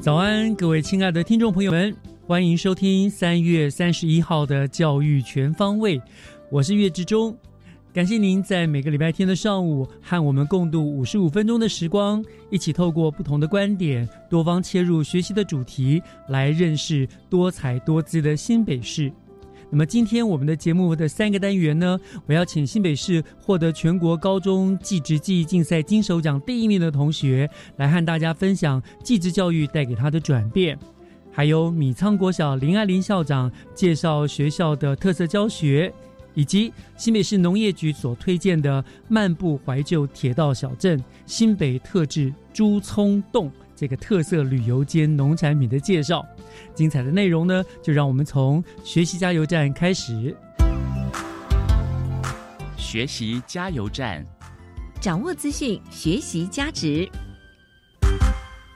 早安，各位亲爱的听众朋友们，欢迎收听三月三十一号的教育全方位，我是岳志忠。感谢您在每个礼拜天的上午和我们共度五十五分钟的时光，一起透过不同的观点、多方切入学习的主题，来认识多彩多姿的新北市。那么今天我们的节目的三个单元呢，我要请新北市获得全国高中技职技艺竞赛金手奖第一名的同学，来和大家分享技职教育带给他的转变。还有米仓国小林爱玲校长介绍学校的特色教学，以及新北市农业局所推荐的漫步怀旧铁道小镇新北特制猪葱洞这个特色旅游兼农产品的介绍。精彩的内容呢，就让我们从学习加油站开始。学习加油站，掌握资讯，学习价值。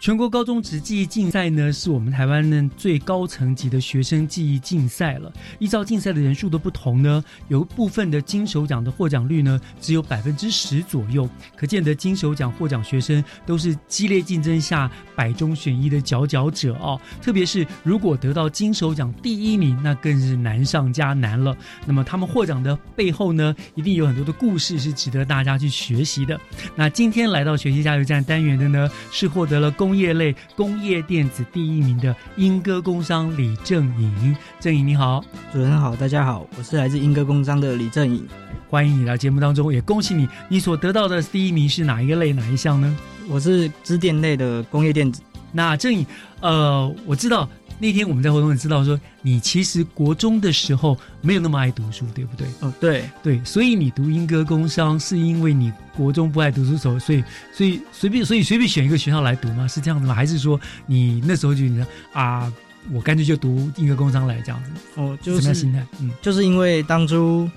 全国高中职记忆竞赛呢，是我们台湾呢最高层级的学生记忆竞赛了。依照竞赛的人数的不同呢，有部分的金手奖的获奖率呢只有百分之十左右，可见得金手奖获奖学生都是激烈竞争下百中选一的佼佼者哦。特别是如果得到金手奖第一名，那更是难上加难了。那么他们获奖的背后呢，一定有很多的故事是值得大家去学习的。那今天来到学习加油站单元的呢，是获得了公工业类工业电子第一名的英歌工商李正颖。正颖你好，主持人好，大家好，我是来自英歌工商的李正颖，欢迎你来节目当中，也恭喜你，你所得到的第一名是哪一个类哪一项呢？我是资电类的工业电子。那正颖，呃，我知道那天我们在活动里知道说，你其实国中的时候没有那么爱读书，对不对？哦，对对，所以你读英歌工商是因为你国中不爱读书时候，所以所以随便所以随便选一个学校来读吗？是这样子吗？还是说你那时候就你说啊，我干脆就读英歌工商来这样子？哦，就是什么心态？嗯就是因为当初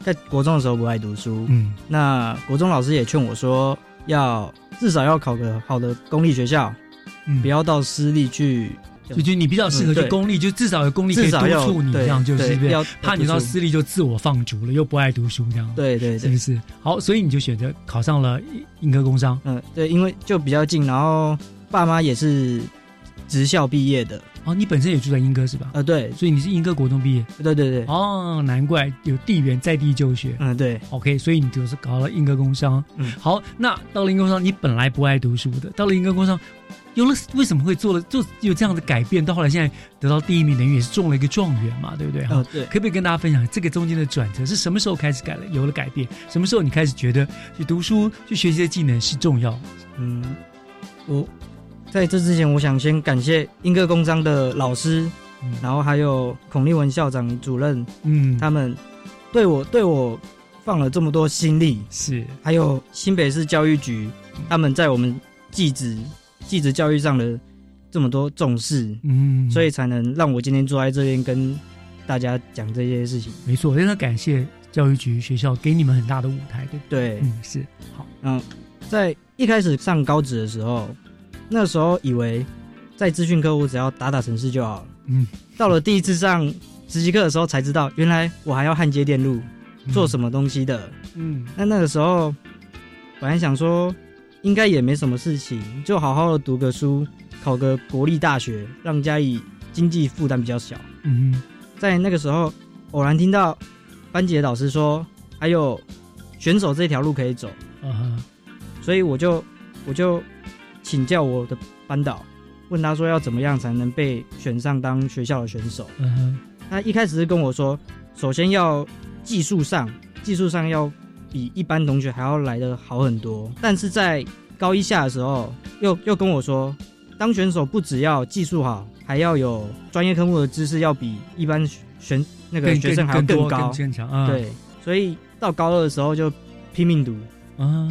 在国中的时候不爱读书，嗯那国中老师也劝我说，要至少要考个好的公立学校，嗯，不要到私立去，就就你比较适合去公立，就至少有公立可以督促你，这样就是要怕你到私立就自我放逐了，又不爱读书这样，对对对是不，是？好，所以你就选择考上了英科工商。嗯，对，因为就比较近，然后爸妈也是职校毕业的，哦，你本身也住在英歌是吧？呃，对所以你是英歌国中毕业。对对对，哦，难怪有地缘在地就学。嗯对，OK，所以你就是搞了英歌工商。嗯好，那到了英歌工商，你本来不爱读书的，到了英歌工商，有了为什么会做了就有这样的改变？到后来现在得到第一名，等于也是中了一个状元嘛，对不对？哈、呃对，可不可以跟大家分享这个中间的转折是什么时候开始改了有了改变？什么时候你开始觉得去读书、去学习的技能是重要？嗯，我在这之前，我想先感谢英歌工商的老师，嗯然后还有孔立文校长、主任，嗯，他们对我对我放了这么多心力，是还有新北市教育局，他们在我们技职技职教育上的这么多重视，嗯，所以才能让我今天坐在这边跟大家讲这些事情。没错，真的感谢教育局学校给你们很大的舞台，对不对？对，嗯，是好，嗯，在一开始上高职的时候，那时候以为在资讯科我只要打打程式就好了。嗯，到了第一次上实习课的时候才知道，原来我还要焊接电路，做什么东西的。嗯？那那个时候本来想说应该也没什么事情，就好好的读个书，考个国立大学，让家里经济负担比较小。嗯在那个时候，偶然听到班级的导师说，还有选手这条路可以走，哼啊所以我就我就请教我的班导，问他说要怎么样才能被选上当学校的选手。嗯哼他一开始是跟我说，首先要技术上，技术上要比一般同学还要来的好很多。但是在高一下的时候，又又跟我说，当选手不只要技术好，还要有专业科目的知识，要比一般选那个学生还要更多高。更强啊。对，所以到高二的时候就拼命读。啊，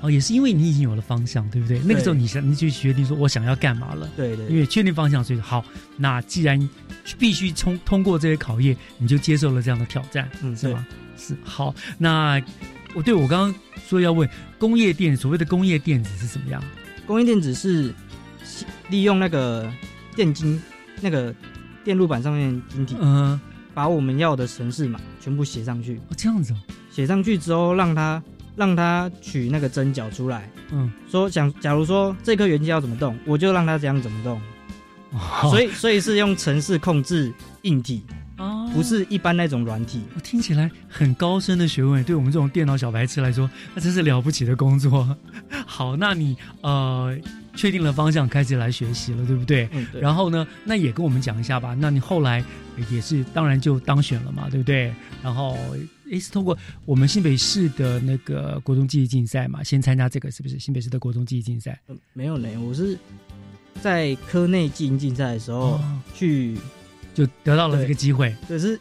哦，也是因为你已经有了方向，对不对？那个时候你想，你就决定说我想要干嘛了。对对，因为确定方向，所以好，那既然必须通通过这些考验，你就接受了这样的挑战，嗯是吗？是好，那我对我刚刚说要问工业电，所谓的工业电子是什么样？工业电子是利用那个电晶那个电路板上面晶体，嗯、把我们要的程式码全部写上去。哦，这样子哦，写上去之后，让它让它取那个针脚出来，嗯，说想假如说这颗元件要怎么动，我就让它怎样怎么动。哦所以所以是用程式控制硬体，哦不是一般那种软体。我听起来很高深的学问，对我们这种电脑小白痴来说，那真是了不起的工作。好，那你呃确定了方向，开始来学习了，对不对？嗯，对。然后呢，那也跟我们讲一下吧。那你后来也是当然就当选了嘛，对不对？然后也是通过我们新北市的那个国中记忆竞赛嘛，先参加这个是不是？新北市的国中记忆竞赛呃没有嘞，我是在科内记忆竞赛的时候哦去，就得到了这个机会。可是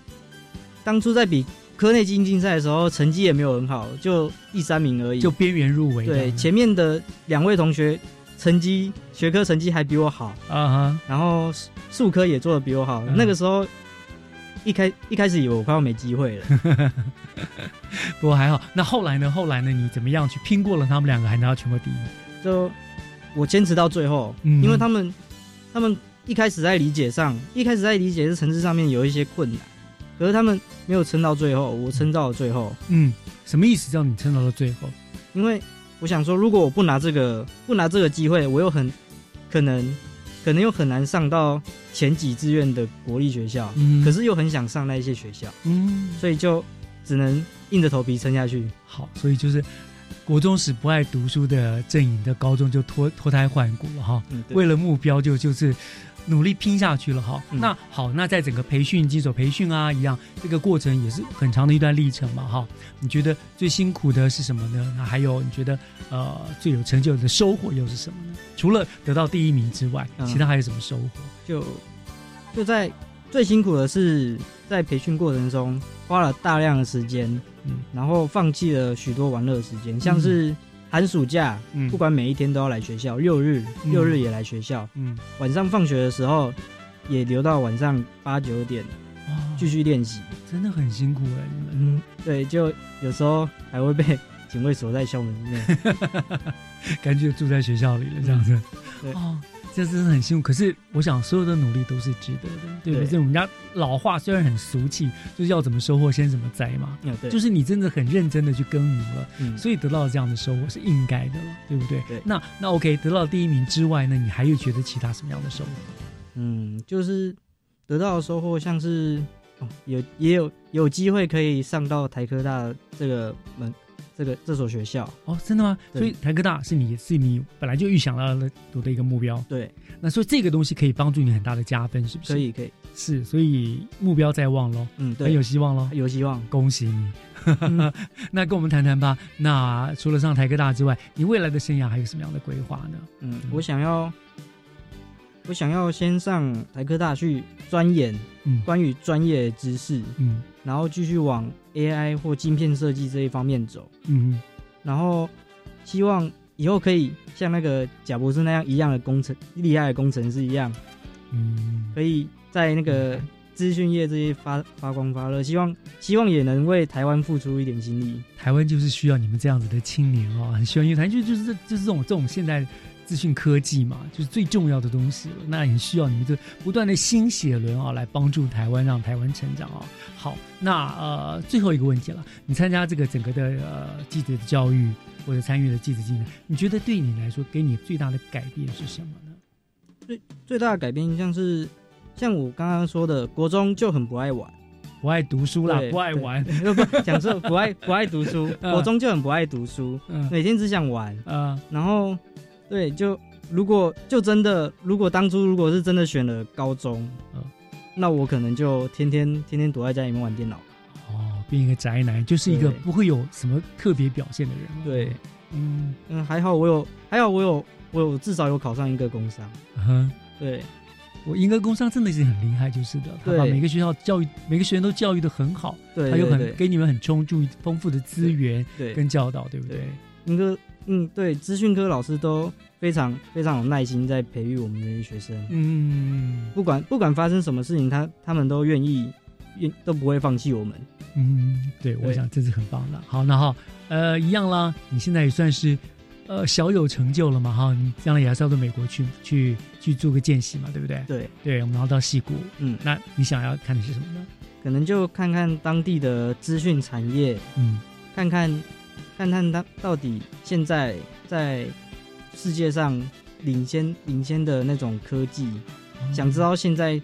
当初在比科内精英竞赛的时候，成绩也没有很好，就第三名而已。就边缘入围对，前面的两位同学成绩学科成绩还比我好，啊哈，然后数数科也做的比我好。嗯那个时候一开一开始以为我快要没机会了，不过还好。那后来呢？后来呢？你怎么样去拼过了他们两个，还拿到全国第一？就我坚持到最后，嗯因为他们他们一开始在理解上，一开始在理解这层次上面有一些困难，可是他们没有撑到最后，我撑到了最后，嗯，什么意思？叫你撑到了最后？因为我想说，如果我不拿这个不拿这个机会，我又很可能可能又很难上到前几志愿的国立学校，嗯可是又很想上那一些学校，嗯，所以就只能硬着头皮撑下去。好，所以就是国中时不爱读书的阵营的高中就脱脱胎换骨了哈。嗯，为了目标就就是努力拼下去了哈。嗯那好，那在整个培训基础培训啊一样，这个过程也是很长的一段历程嘛哈。你觉得最辛苦的是什么呢？那还有你觉得呃最有成就的收获又是什么呢？除了得到第一名之外，嗯其他还有什么收获？就就在最辛苦的是在培训过程中花了大量的时间，嗯然后放弃了许多玩乐的时间，像是寒暑假，嗯不管每一天都要来学校，六日嗯六日也来学校，嗯晚上放学的时候也留到晚上八九点哦，继续练习。真的很辛苦哎，你们。嗯，对，就有时候还会被警卫锁在校门内。感觉住在学校里了，这样子。嗯对哦，这真的很辛苦。可是我想，所有的努力都是值得的，对不对？对这我们家老话虽然很俗气，就是要怎么收获先怎么栽嘛。嗯，对，就是你真的很认真的去耕耘了，嗯，所以得到这样的收获是应该的了，对不对？对那那 OK，得到第一名之外呢，你还有觉得其他什么样的收获？嗯，就是得到的收获，像是哦，有也有有机会可以上到台科大这个门，这个这所学校。哦，真的吗？所以台科大是你是你本来就预想到了读的一个目标，对，那所以这个东西可以帮助你很大的加分，是不是？可，以可以，是，所以目标在望喽，嗯，对，很有希望喽。有希望。恭喜你！嗯 那跟我们谈谈吧。那除了上台科大之外，你未来的生涯还有什么样的规划呢？嗯，我想要，我想要先上台科大去钻研嗯关于专业知识，嗯然后继续往 AI 或晶片设计这一方面走，嗯然后希望以后可以像那个贾博士那样一样的工程厉害的工程师一样，嗯，可以在那个资讯业这些发发光发热，希望希望也能为台湾付出一点心力。台湾就是需要你们这样子的青年哦，很需要，因为台湾就就是就是这种这种现在资讯科技嘛，就是最重要的东西了。那也需要你们这不断的新血轮啊，来帮助台湾，让台湾成长啊。好，那呃最后一个问题了，你参加这个整个的呃记者的教育，或者参与了记者技能，你觉得对你来说给你最大的改变是什么呢？最最大的改变像是像我刚刚说的，国中就很不爱玩，不爱读书啦，不爱玩，讲说，不爱不爱读书，嗯国中就很不爱读书，嗯每天只想玩。嗯然后，对，就如果就真的，如果当初如果是真的选了高中，嗯那我可能就天天天天躲在家里面玩电脑。哦，变一个宅男，就是一个不会有什么特别表现的人。对，嗯嗯，还好我有，还好我有，我有至少有考上一个工商。嗯哼。对，我英歌工商真的是很厉害，就是的，他把每个学校教育每个学生都教育的很好，对，他有很给你们很充足丰富的资源对，跟教导，对不对对？英歌，嗯，对，资讯科老师都非常非常有耐心在培育我们这些学生。嗯不管不管发生什么事情，他他们都愿意，愿都不会放弃我们。嗯，对，我想这是很棒的。好，那好，呃，一样啦，你现在也算是呃小有成就了嘛，哈，你将来也还是要到美国去去去做个见习嘛，对不对？对，对，我们然后到戏谷，嗯，那你想要看的是什么呢？可能就看看当地的资讯产业，嗯看看看看他到底现在在世界上领先领先的那种科技，哦想知道现在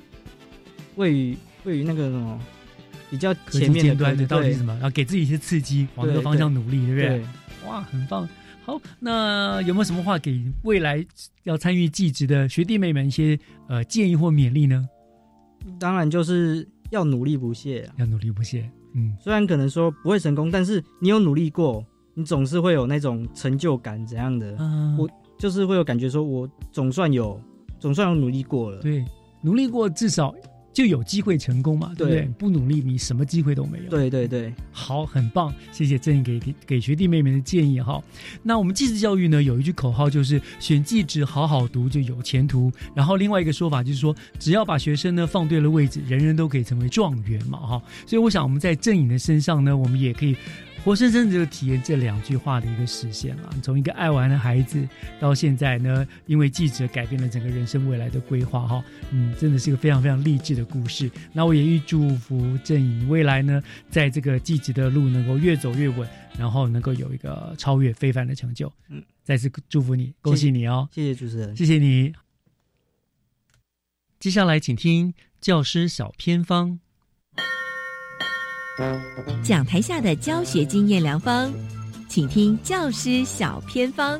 位于位于那个什么比较前面的端到底是什么？然后给自己一些刺激，往那个方向努力，对不对？对，哇，很棒。好，那有没有什么话给未来要参与技职的学弟妹们一些呃建议或勉励呢？当然就是要努力不懈啊。要努力不懈。嗯，虽然可能说不会成功，但是你有努力过，你总是会有那种成就感怎样的，啊我就是会有感觉说，我总算有总算有努力过了。对，努力过至少就有机会成功嘛，对不对？对不努力，你什么机会都没有。对对对，好，很棒，谢谢郑给给给学弟妹们的建议哈。那我们技职教育呢，有一句口号就是选技职好好读就有前途。然后另外一个说法就是说，只要把学生呢放对了位置，人人都可以成为状元嘛哈。所以我想我们在郑颖的身上呢，我们也可以。活生生的就体验这两句话的一个实现了。从一个爱玩的孩子，到现在呢，因为记者改变了整个人生未来的规划哈，嗯，真的是一个非常非常励志的故事。那我也预祝福郑颖未来呢，在这个记者的路能够越走越稳，然后能够有一个超越非凡的成就。嗯嗯，再次祝福你，恭喜你哦，谢谢主持人。谢谢你。接下来请听教师小偏方。讲台下的教学经验良方，请听教师小偏方。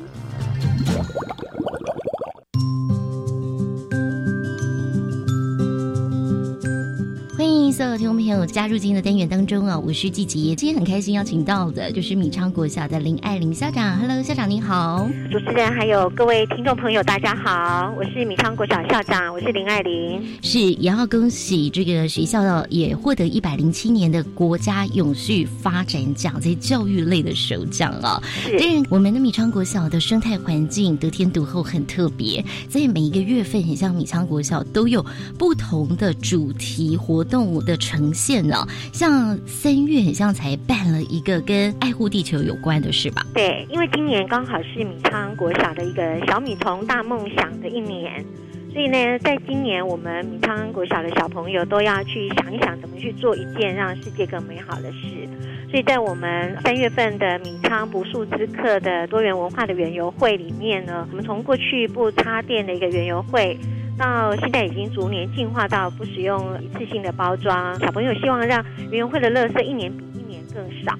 所有听众朋友加入今天的单元当中啊！我是季杰，今天很开心邀请到的就是米昌国小的林爱玲校长。Hello，校长你好。主持人还有各位听众朋友，大家好，我是米昌国小校长，我是林爱玲。是，也要恭喜这个学校也获得一百零七年的国家永续发展奖，在教育类的首奖啊。是当然，我们的米昌国小的生态环境得天独厚，很特别，在每一个月份，很像米昌国小都有不同的主题活动的呈现呢、像三月，很像才办了一个跟爱护地球有关的事吧？对，因为今年刚好是米仓国小的一个小米虫大梦想的一年，所以呢，在今年我们米仓国小的小朋友都要去想一想，怎么去做一件让世界更美好的事。所以在我们三月份的米仓不速之客的多元文化的园游会里面呢，我们从过去不插电的一个园游会。到现在已经逐年进化到不使用一次性的包装，小朋友希望让园游会的垃圾一年比一年更少。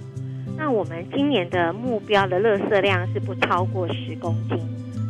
那我们今年的目标的垃圾量是不超过十公斤，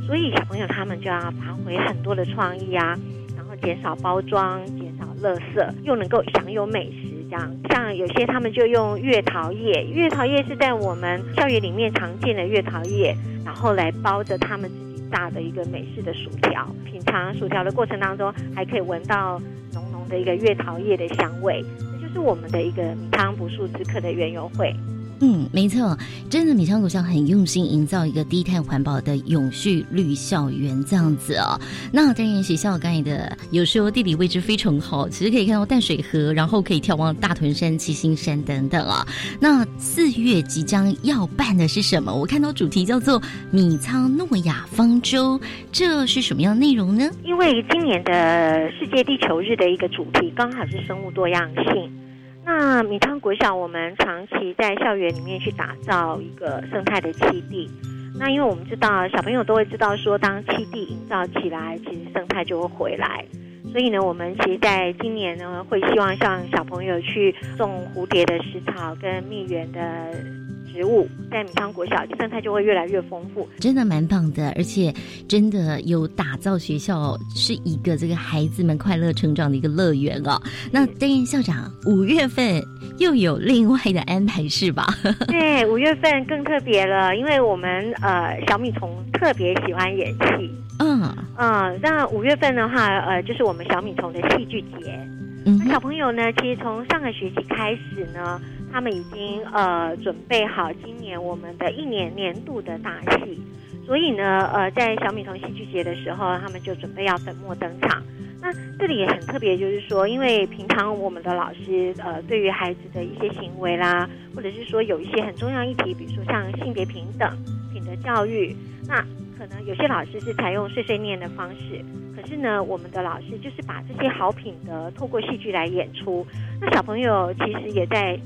所以小朋友他们就要发挥很多的创意啊，然后减少包装、减少垃圾，又能够享有美食。这样，像有些他们就用月桃叶，月桃叶是在我们校园里面常见的月桃叶，然后来包着他们大的一个美式的薯条。品尝薯条的过程当中，还可以闻到浓浓的一个月桃叶的香味。这就是我们的一个米汤不速之客的园游会。嗯，没错，真的米昌国校很用心营造一个低碳环保的永续绿校园这样子哦。那当然，学校刚才的有时候地理位置非常好，其实可以看到淡水河，然后可以眺望大屯山、七星山等等啊。那四月即将要办的是什么？我看到主题叫做米仓诺亚方舟，这是什么样的内容呢？因为今年的世界地球日的一个主题刚好是生物多样性。那米仓国小，我们长期在校园里面去打造一个生态的基地。那因为我们知道，小朋友都会知道说，当基地营造起来，其实生态就会回来。所以呢，我们其实在今年呢，会希望向小朋友去种蝴蝶的食草跟蜜源的。植物在米仓国小生态就会越来越丰富，真的蛮棒的，而且真的有打造学校是一个这个孩子们快乐成长的一个乐园哦。那担任校长，五月份又有另外的安排是吧？对，五月份更特别了，因为我们呃小米虫特别喜欢演戏，嗯嗯，那五月份的话，呃，就是我们小米虫的戏剧节。那小朋友呢，其实从上个学期开始呢。他们已经呃准备好今年我们的一年年度的大戏，所以呢呃在小米童戏剧节的时候，他们就准备要粉墨登场。那这里也很特别，就是说，因为平常我们的老师呃对于孩子的一些行为啦，或者是说有一些很重要议题，比如说像性别平等、品德教育，那可能有些老师是采用碎碎念的方式，可是呢，我们的老师就是把这些好品德透过戏剧来演出。那小朋友其实也在。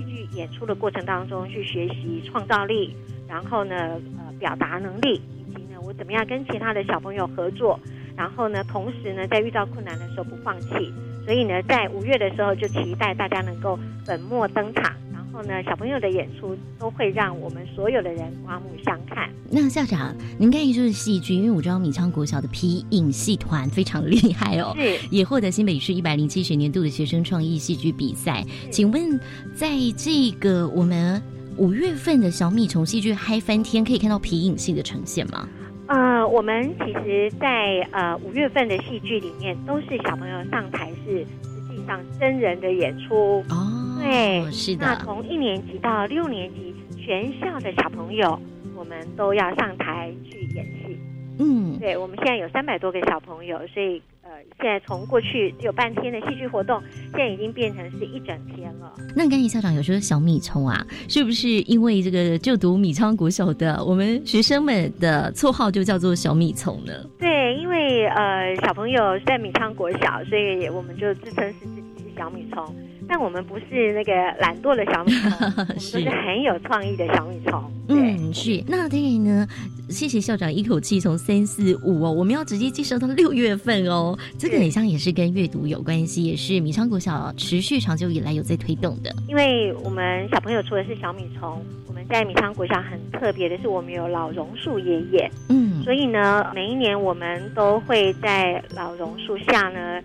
戏剧演出的过程当中去学习创造力，然后呢，呃，表达能力，以及呢，我怎么样跟其他的小朋友合作，然后呢，同时呢，在遇到困难的时候不放弃。所以呢，在五月的时候就期待大家能够粉墨登场。然后呢，小朋友的演出都会让我们所有的人刮目相看。那校长，您刚才说是戏剧，因为我知道米仓国小的皮影戏团非常厉害哦，是也获得新北市一百零七学年度的学生创意戏剧比赛。请问，在这个我们五月份的小米虫戏剧嗨翻天，可以看到皮影戏的呈现吗？呃，我们其实，在呃五月份的戏剧里面，都是小朋友上台是实际上真人的演出哦。对，是的。那从一年级到六年级，全校的小朋友，我们都要上台去演戏。嗯，对，我们现在有三百多个小朋友，所以呃，现在从过去只有半天的戏剧活动，现在已经变成是一整天了。那刚才校长有说小米虫啊，是不是因为这个就读米仓国小的我们学生们的绰号就叫做小米虫呢？对，因为呃小朋友在米仓国小，所以我们就自称是自己是小米虫。但我们不是那个懒惰的小米虫，是很有创意的小米虫。嗯，是。那当然呢，谢谢校长一口气从三四五哦，我们要直接介绍到六月份哦。这个很像也是跟阅读有关系，也是米昌国小持续长久以来有在推动的。因为我们小朋友除了是小米虫，我们在米昌国小很特别的是，我们有老榕树爷爷。嗯，所以呢，每一年我们都会在老榕树下呢。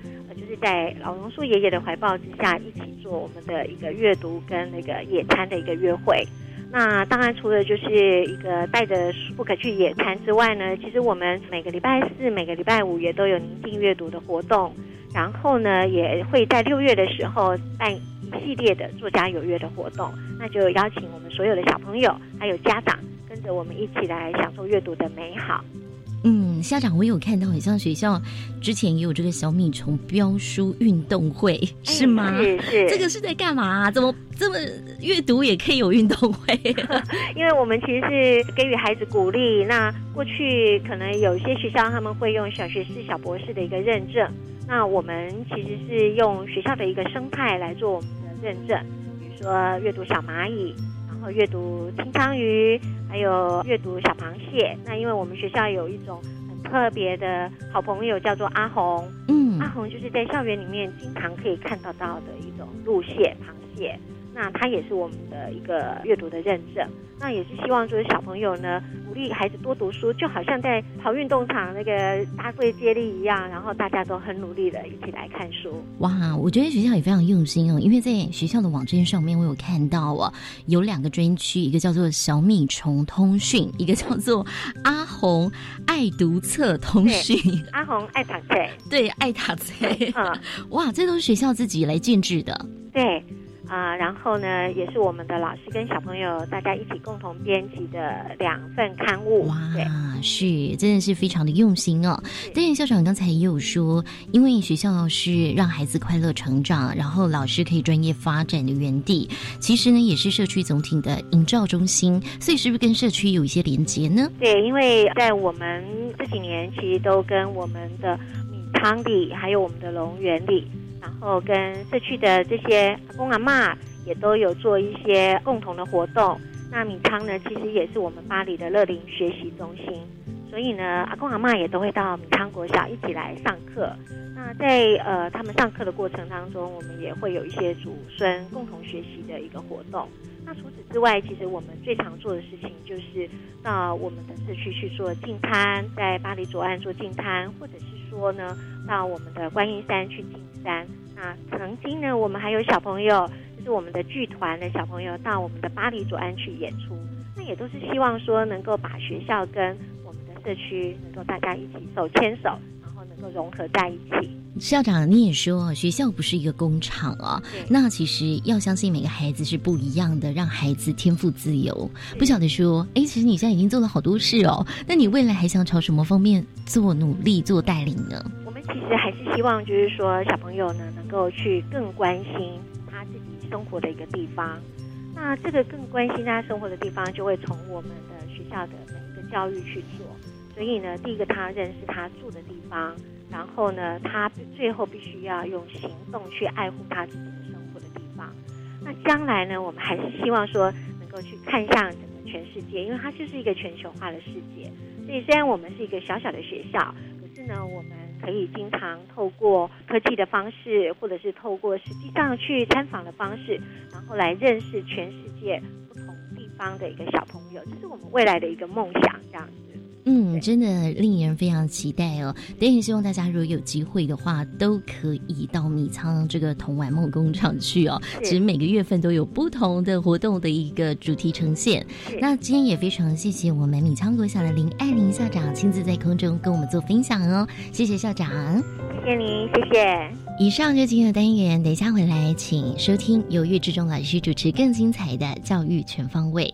在老榕树爷爷的怀抱之下，一起做我们的一个阅读跟那个野餐的一个约会。那当然，除了就是一个带着书不可去野餐之外呢，其实我们每个礼拜四、每个礼拜五也都有宁静阅读的活动。然后呢，也会在六月的时候办一系列的作家有约的活动。那就邀请我们所有的小朋友还有家长，跟着我们一起来享受阅读的美好。嗯，校长，我有看到，很像学校之前也有这个小米虫标书运动会，是吗？是是，这个是在干嘛？怎么这么阅读也可以有运动会？因为我们其实是给予孩子鼓励。那过去可能有些学校他们会用小学士、小博士的一个认证，那我们其实是用学校的一个生态来做我们的认证，比如说阅读小蚂蚁。阅读金枪鱼，还有阅读小螃蟹。那因为我们学校有一种很特别的好朋友，叫做阿红。嗯，阿红就是在校园里面经常可以看得到的一种路蟹螃蟹。那它也是我们的一个阅读的认证。那也是希望就是小朋友呢，鼓励孩子多读书，就好像在跑运动场那个大队接力一样，然后大家都很努力的一起来看书。哇，我觉得学校也非常用心哦，因为在学校的网站上面，我有看到哦，有两个专区，一个叫做小米虫通讯，一个叫做阿红爱读册通讯。阿红爱打册，对，爱打册。啊，哇，这都是学校自己来建制的。对。啊、然后呢，也是我们的老师跟小朋友大家一起共同编辑的两份刊物。哇，是，真的是非常的用心哦。但是校长刚才也有说，因为学校是让孩子快乐成长，然后老师可以专业发展的园地，其实呢也是社区总体的营造中心，所以是不是跟社区有一些连接呢？对，因为在我们这几年，其实都跟我们的米汤里，还有我们的龙园里，然后跟社区的这些阿公阿嬷也都有做一些共同的活动。那米汤呢，其实也是我们巴黎的乐龄学习中心，所以呢，阿公阿嬷也都会到米汤国小一起来上课。那在呃他们上课的过程当中，我们也会有一些祖孙共同学习的一个活动。那除此之外，其实我们最常做的事情就是到我们的社区去做净滩，在巴黎左岸做净滩，或者是说呢，到我们的观音山去进山。那曾经呢，我们还有小朋友，就是我们的剧团的小朋友，到我们的巴黎左岸去演出。那也都是希望说，能够把学校跟我们的社区能够大家一起手牵手，然后能够融合在一起。校长，你也说学校不是一个工厂哦，那其实要相信每个孩子是不一样的，让孩子天赋自由。不晓得说，哎，其实你现在已经做了好多事哦，那你未来还想朝什么方面做努力、做带领呢？其实还是希望，就是说小朋友呢能够去更关心他自己生活的一个地方。那这个更关心他生活的地方，就会从我们的学校的每一个教育去做。所以呢，第一个他认识他住的地方，然后呢，他最后必须要用行动去爱护他自己的生活的地方。那将来呢，我们还是希望说能够去看向整个全世界，因为它就是一个全球化的世界。所以虽然我们是一个小小的学校，可是呢，我们可以经常透过科技的方式，或者是透过实际上去参访的方式，然后来认识全世界不同地方的一个小朋友，这是我们未来的一个梦想，这样。嗯，真的令人非常期待哦。但也希望大家如果有机会的话，都可以到米仓这个童玩梦工厂去哦。其实每个月份都有不同的活动的一个主题呈现。那今天也非常谢谢我们米仓国小的林爱玲校长亲自在空中跟我们做分享哦，谢谢校长。谢谢您，谢谢。以上就今天的单元，等一下回来请收听由岳志忠老师主持更精彩的教育全方位。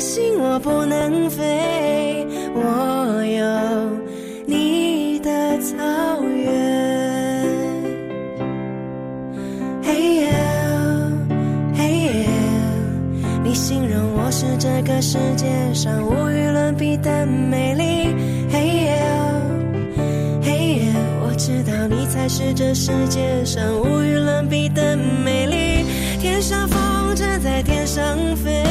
心我不能飞，我有你的草原。嘿耶，嘿耶，你形容我是这个世界上无与伦比的美丽。嘿耶。嘿耶，我知道你才是这世界上无与伦比的美丽。天上风筝在天上飞，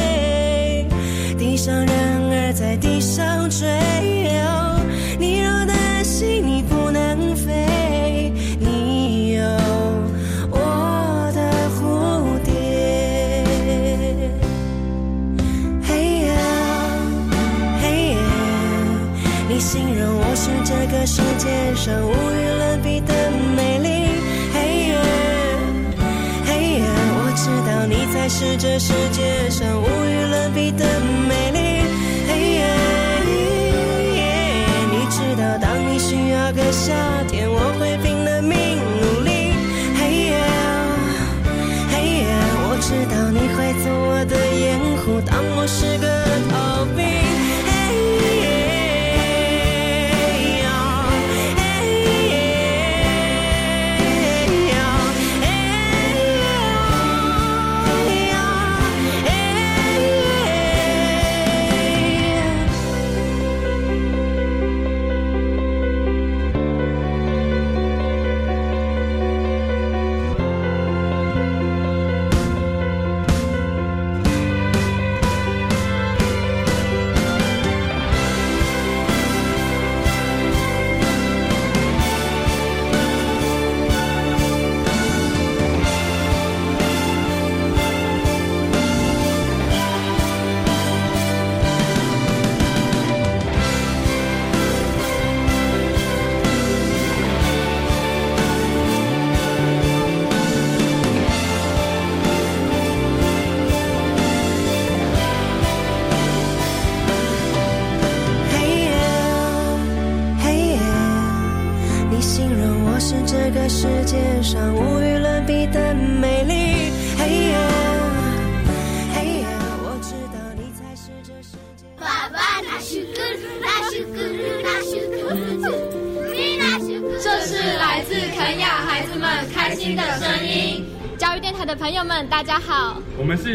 在地上追。你若担心你不能飞，你有我的蝴蝶。嘿呀，嘿呀。你形容我是这个世界上无与伦比的美丽。嘿耶，嘿耶，我知道你才是这世界上无与伦比的美丽。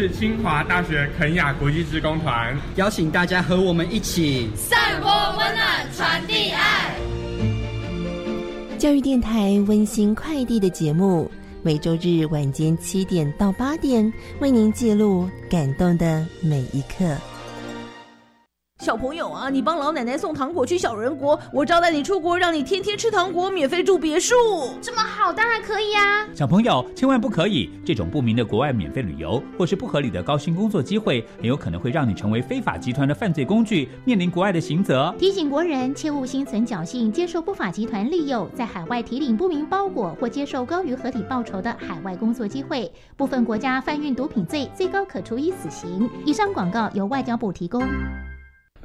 是清华大学肯雅国际职工团，邀请大家和我们一起散播温暖，传递爱。教育电台温馨快递的节目，每周日晚间七点到八点，为您记录感动的每一刻。啊，你帮老奶奶送糖果去小人国，我招待你出国，让你天天吃糖果，免费住别墅。这么好，当然可以啊！小朋友千万不可以，这种不明的国外免费旅游，或是不合理的高薪工作机会，很有可能会让你成为非法集团的犯罪工具，面临国外的刑责。提醒国人切勿心存侥幸，接受不法集团利诱，在海外提领不明包裹或接受高于合理报酬的海外工作机会。部分国家贩运毒品罪，最高可处以死刑。以上广告由外交部提供。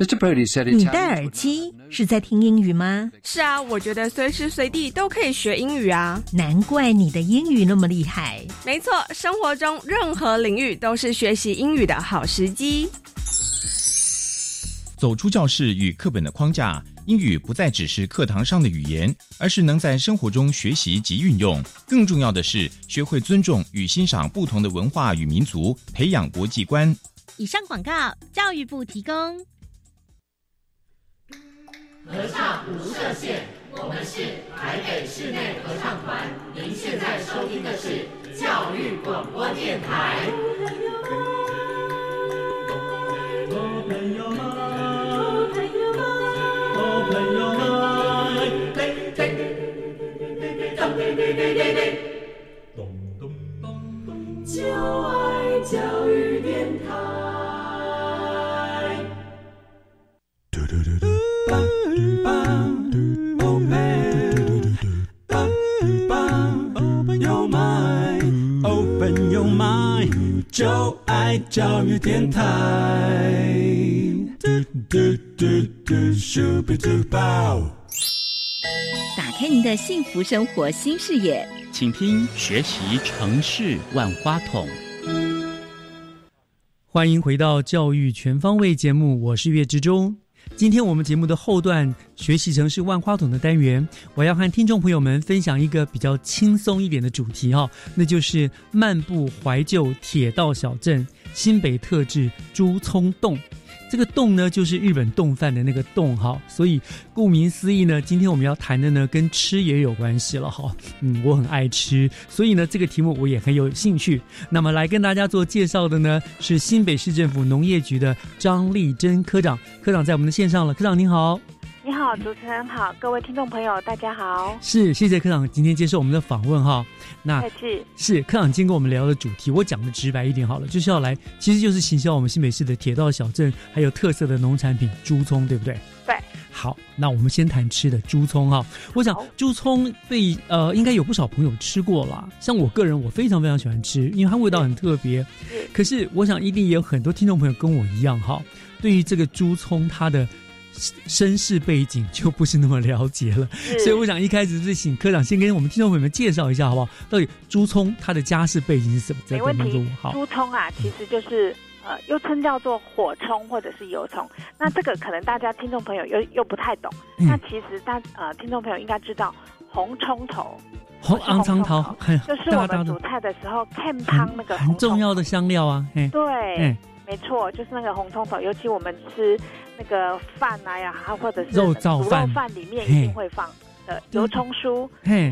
Mr. Brody said 你戴耳机是在听英语吗？是啊，我觉得随时随地都可以学英语啊。难怪你的英语那么厉害。没错，生活中任何领域都是学习英语的好时机。走出教室与课本的框架，英语不再只是课堂上的语言，而是能在生活中学习及运用。更重要的是，学会尊重与欣赏不同的文化与民族，培养国际观。以上广告，教育部提供。合唱无设限，我们是台北室内合唱团。您现在收听的是教育广播电台。朋友们，朋友们，哦朋友们，对对对对对对对，咚咚咚咚，就爱教育电台。就爱教育电台。打开您的幸福生活新视野，请听《学习城市万花筒》。欢迎回到教育全方位节目，我是岳志忠。今天我们节目的后段学习城市万花筒的单元，我要和听众朋友们分享一个比较轻松一点的主题哈、那就是漫步怀旧铁道小镇新北特制猪葱洞。这个洞呢，就是日本冻饭的那个洞哈，所以顾名思义呢，今天我们要谈的呢，跟吃也有关系了哈。嗯，我很爱吃，所以呢，这个题目我也很有兴趣。那么来跟大家做介绍的呢，是新北市政府农业局的张丽珍科长。科长在我们的线上了，科长您好。你好，主持人好，各位听众朋友大家好。是，谢谢科长今天接受我们的访问哈。那是是科长今天跟我们聊的主题，我讲的直白一点好了，就是要来，其实就是行销我们新北市的铁道小镇，还有特色的农产品猪葱，对不对？对。好，那我们先谈吃的猪葱哈。我想猪葱被呃应该有不少朋友吃过啦，像我个人我非常非常喜欢吃，因为它味道很特别。可是我想一定也有很多听众朋友跟我一样哈，对于这个猪葱它的。身世背景就不是那么了解了，所以我想一开始是请科长先跟我们听众朋友们介绍一下，好不好？到底朱聪他的家世背景是什么？没问题。朱葱啊，其实就是呃，又称叫做火葱或者是油葱。那这个可能大家听众朋友又又不太懂。嗯、那其实大呃，听众朋友应该知道红葱头。红昂葱头，就是我们煮菜的时候看汤那个很重要的香料啊。对，没错，就是那个红葱头，尤其我们吃。那个饭啊呀，或者是肉燥饭，肉饭里面一定会放的油葱酥，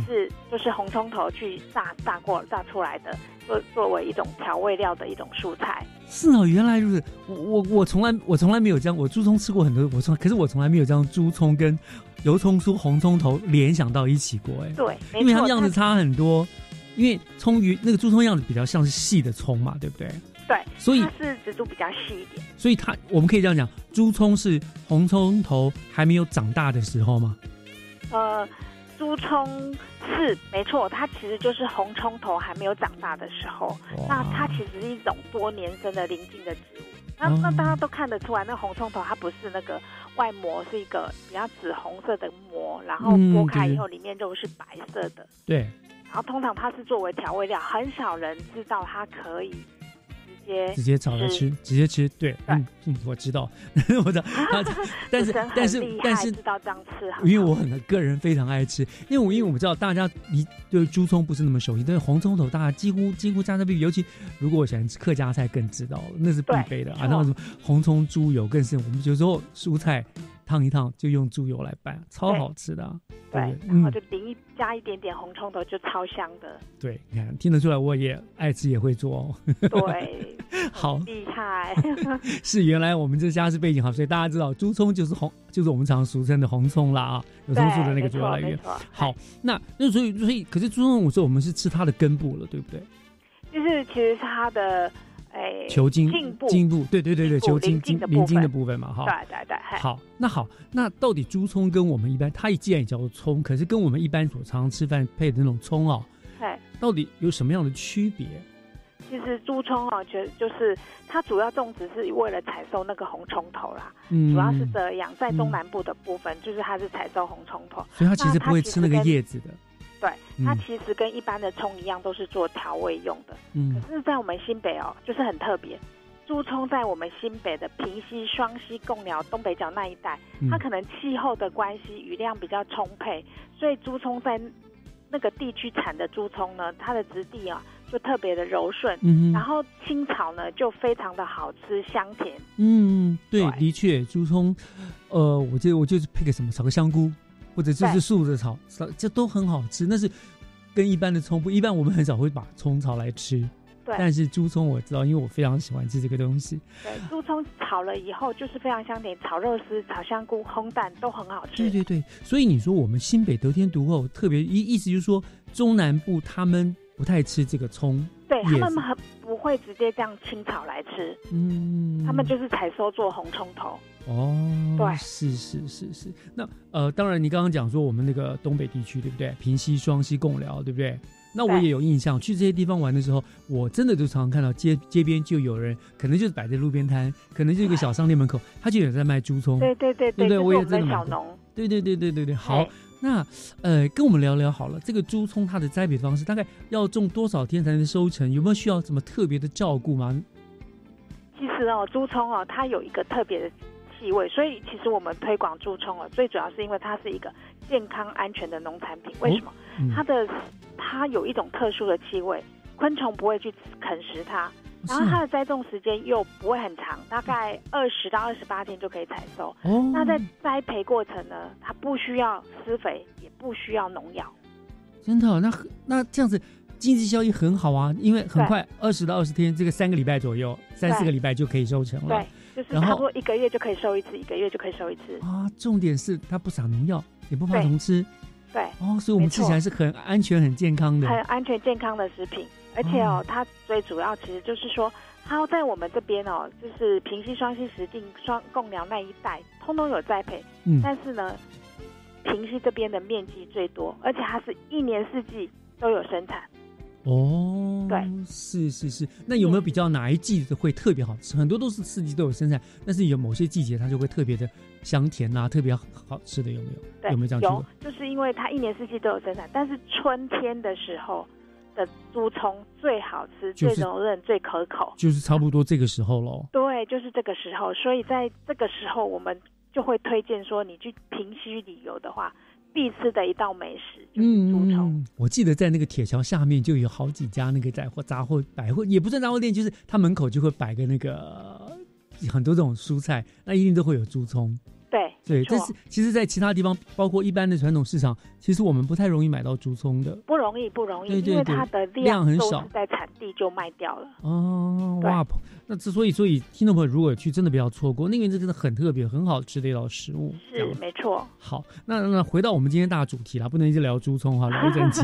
是就是红葱头去炸炸过炸出来的，作作为一种调味料的一种蔬菜。是哦，原来如此。我我我从来我从来没有这样我猪葱吃过很多，我从可是我从来没有将猪葱跟油葱酥、红葱头联想到一起过。哎，对，因为它们样子差很多。因为葱鱼那个猪葱样子比较像是细的葱嘛，对不对？对，所以它是植株比较细一点。所以它我们可以这样讲，猪葱是红葱头还没有长大的时候吗？呃，猪葱是没错，它其实就是红葱头还没有长大的时候。那它其实是一种多年生的邻近的植物。那那大家都看得出来，那红葱头它不是那个外膜是一个比较紫红色的膜，然后剥开以后里面肉是白色的。对。然后通常它是作为调味料，很少人知道它可以直接直接炒来吃，直接吃，对，嗯嗯，我知道，但是但是但是知道这样吃很好，因为我很个人非常爱吃，因为我因为我们知道大家一对猪葱不是那么熟悉，但是红葱头大家几乎几乎家家必备，尤其如果我喜欢吃客家菜更知道了，那是必备的啊。对那什么红葱猪油更是，我们有时候蔬菜烫一烫就用猪油来拌，超好吃的、啊。对对，然后嗯就淋一加一点点红葱头，就超香的，对，你看听得出来我也爱吃也会做哦。对，好厉害，是原来我们这家是背景好，所以大家知道猪葱就是红，就是我们常俗称的红葱啦啊，有葱素的那个主要来源。好，那那所以所以可是猪葱，我说我们是吃它的根部了，对不对？就是其实是它的诶球茎茎部茎部，对对对对，茎部球茎邻近的部部分嘛，哈。对对对，好，那好，那到底猪葱跟我们一般，它既然也叫做葱，可是跟我们一般所常吃饭配的那种葱哦，嘿。到底有什么样的区别？其实猪葱哦，就就是它主要种植是为了采收那个红葱头啦，嗯主要是这样。在中嗯南部的部分，就是它是采收红葱头，所以它其实不会吃那个叶子的。对，它嗯其实跟一般的葱一样，都是做调味用的。嗯。可是，在我们新北哦，就是很特别。猪葱在我们新北的平西、双溪、贡寮、东北角那一带，嗯它可能气候的关系，雨量比较充沛，所以猪葱在那个地区产的猪葱呢，它的质地啊就特别的柔顺，嗯哼。然后清炒呢就非常的好吃香甜，嗯，对，的确，猪葱，呃，我记得我就是配个什么炒个香菇，或者就是对素的炒，炒这都很好吃。那是跟一般的葱不一般，我们很少会把葱炒来吃。对但是猪葱我知道，因为我非常喜欢吃这个东西。对，猪葱炒了以后就是非常香甜，炒肉丝、炒香菇、烘蛋都很好吃。对对对，所以你说我们新北得天独厚，特别意意思就是说中南部他们不太吃这个葱，对他们很不会直接这样清炒来吃，嗯，他们就是采收做红葱头。哦，对是是是是。那呃，当然你刚刚讲说我们那个东北地区对不对？平西、双溪、贡寮对不对？那我也有印象，去这些地方玩的时候，我真的就常常看到街街边就有人，可能就是摆在路边摊，可能就一个 小商店门口，他就有在卖猪葱，对对对对不对？我也就是我们真的买过的小农。对对对对对对，好对。那呃，跟我们聊聊好了，这个猪葱它的栽培方式，大概要种多少天才能收成？有没有需要什么特别的照顾吗？其实哦，猪葱哦，它有一个特别的气味，所以其实我们推广猪葱哦，最主要是因为它是一个健康安全的农产品。为什么？嗯它的它有一种特殊的气味，昆虫不会去啃食它，然后它的栽种时间又不会很长，大概二十到二十八天就可以采收。哦那在栽培过程呢，它不需要施肥，也不需要农药。真的哦、那那这样子经济效益很好啊，因为很快二十到二十天，这个三个礼拜左右，三四个礼拜就可以收成了对。，就是差不多一个月就可以收一次，一个月就可以收一次。啊，重点是它不撒农药，也不怕对虫吃对，哦，所以我们吃起来是很安全、很健康的。很安全健康的食品，而且哦，它最主要其实就是说，它在我们这边哦，就是平溪、双溪、石碇、双贡寮那一带，通通有栽培。嗯但是呢，平溪这边的面积最多，而且它是一年四季都有生产。哦，对，是是是。那有没有比较哪一季的会特别好吃？很多都是四季都有生产，但是有某些季节它就会特别的香甜啊，特别好吃的有没有？对，有没有这样觉有？，就是因为它一年四季都有生产，但是春天的时候的猪葱最好吃、就是最柔韧、最可口。就是差不多这个时候喽。对，就是这个时候，所以在这个时候，我们就会推荐说，你去平西旅游的话，必吃的一道美食就是猪葱。嗯，我记得在那个铁桥下面就有好几家那个杂货杂货百货，也不算杂货店，就是它门口就会摆个那个很多这种蔬菜，那一定都会有猪葱。对对，没错但是其实，在其他地方，包括一般的传统市场，其实我们不太容易买到竹葱的。不容易，不容易，对对对因为它的都量很少在产地就卖掉了。哦，哇！那之所以，所以听众朋友如果去，真的不要错过，那个真的很特别、很好吃的一道食物。是样没错，好，那那回到我们今天大主题啦，不能一直聊猪葱哈，聊一整集。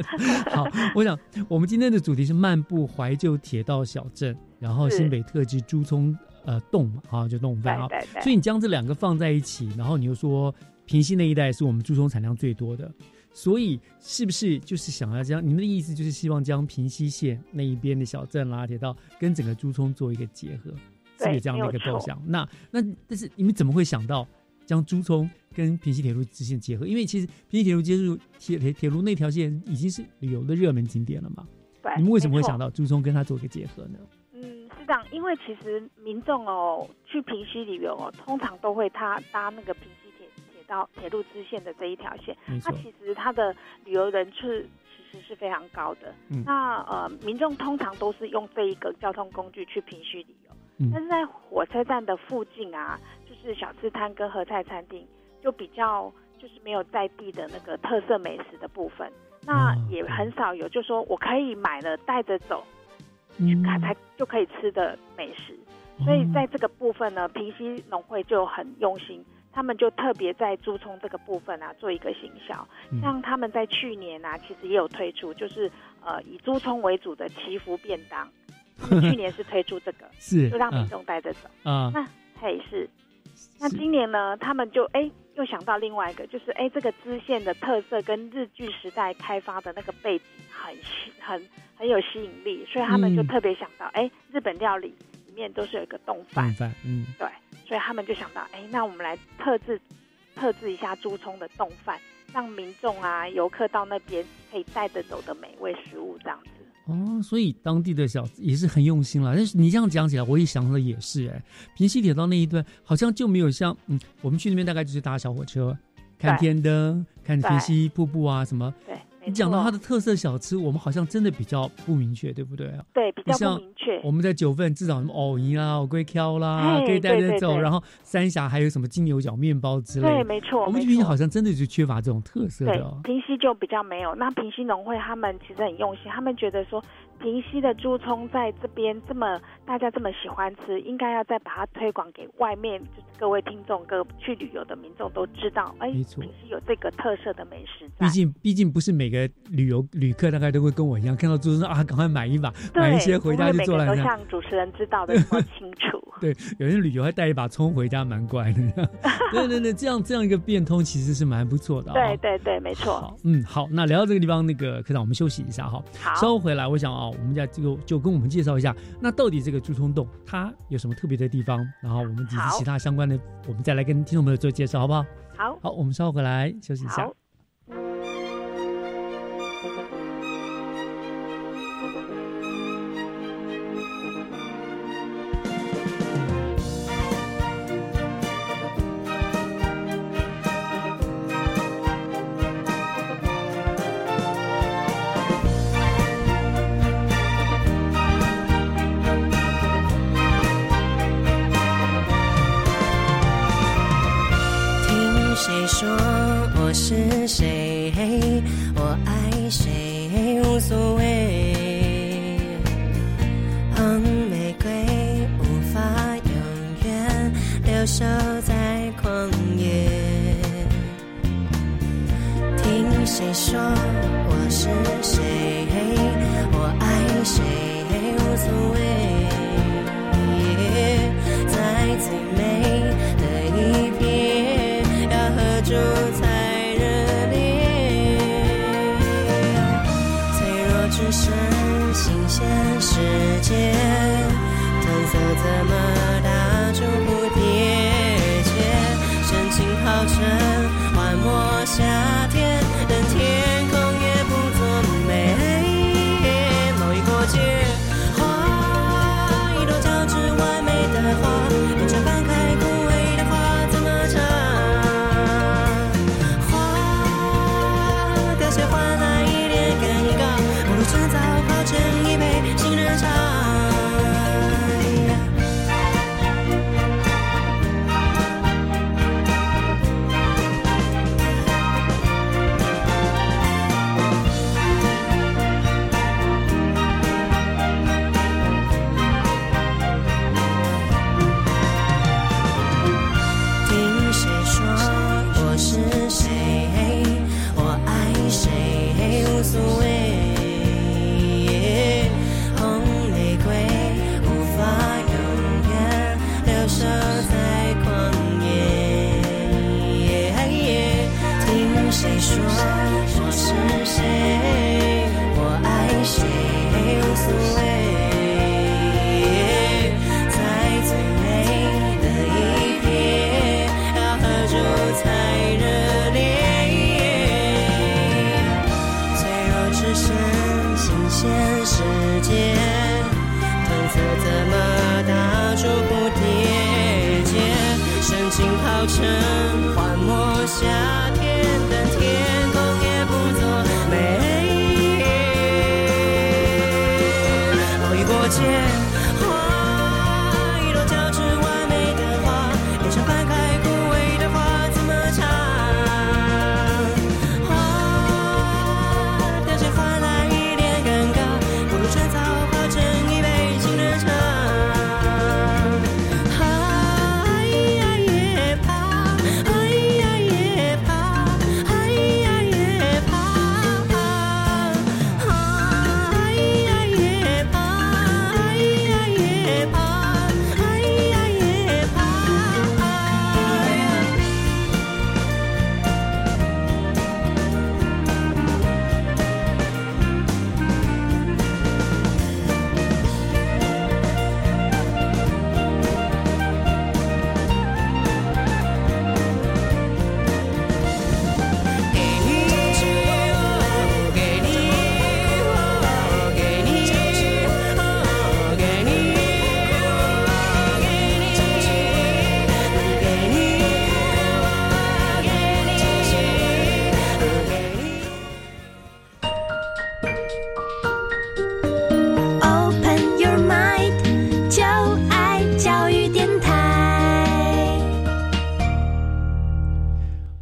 好，我想我们今天的主题是漫步怀旧铁道小镇，然后新北特制猪葱呃冻嘛，啊就冻饭啊对对，对所以你将这两个放在一起，然后你又说平西那一带是我们猪葱产量最多的。所以是不是就是想要将你们的意思就是希望将平西县那一边的小镇啦、铁道跟整个猪葱做一个结合，是不是有这样的一个构想？那那但是你们怎么会想到将猪葱跟平西铁路支线结合？因为其实平西铁路接入铁铁铁路那条线已经是旅游的热门景点了嘛。你们为什么会想到朱聪跟它做一个结合呢？嗯，是这样，因为其实民众哦去平溪旅游哦，通常都会他搭那个平溪铁铁道铁路支线的这一条线它其实它的旅游人次其实是非常高的。嗯那呃，民众通常都是用这一个交通工具去平溪旅游，嗯但是在火车站的附近啊，就是小吃摊跟合菜餐厅，就比较就是没有在地的那个特色美食的部分。那哦也很少有，就说我可以买了带着走，嗯看才就可以吃的美食。所以在这个部分呢，平西农会就很用心，他们就特别在猪葱这个部分啊做一个行销。嗯像他们在去年啊，其实也有推出，就是呃以猪葱为主的祈福便当。去年是推出这个，是就让民啊众带着走。啊那嘿是，那今年呢，他们就哎又想到另外一个，就是哎这个支线的特色跟日剧时代开发的那个背景很吸很很有吸引力，所以他们就嗯特别想到，哎、日本料理里面都是有一个冻饭，嗯，对，所以他们就想到，哎，那我们来特制特制一下猪葱的冻饭，让民众啊游客到那边可以带着走的美味食物这样子。哦，所以当地的小也是很用心了。但是你这样讲起来，我也想了也是哎，平西铁道那一段好像就没有像嗯，我们去那边大概就是搭小火车，看天灯，看平西瀑布啊什么。你讲到它的特色小吃，我们好像真的比较不明确，对不对啊？对，比较不明确。我们在九份至少什么藕泥啦、藕龟挑啦，嘿可以带着走。然后三峡还有什么金牛角面包之类的。对没错我们平西好像真的就缺乏这种特色的哦。，平西就比较没有。那平西农会他们其实很用心，他们觉得说平西的猪葱在这边这么大家这么喜欢吃，应该要再把它推广给外面，就是各位听众、各去旅游的民众都知道，哎，没错平西有这个特色的美食。毕竟，毕竟不是每个旅游旅客大概都会跟我一样，看到猪说啊，赶快买一把，对买一些回家就做来都。像主持人知道的那么清楚。对，有人旅游还带一把葱回家，蛮怪的。对对对，这样这样一个变通其实是蛮不错的、哦。对对对，没错。嗯，好，那聊到这个地方，那个科长，我们休息一下哈。好稍后回来，我想啊、我们家就就跟我们介绍一下，那到底这个朱冲洞它有什么特别的地方？然后我们以及其他相关的，我们再来跟听众朋友做介绍，好不好？好，好，我们稍后回来休息一下我是谁？我爱谁无所谓。红玫瑰无法永远留守在旷野。听谁说我是谁？我爱谁无所谓。在最美世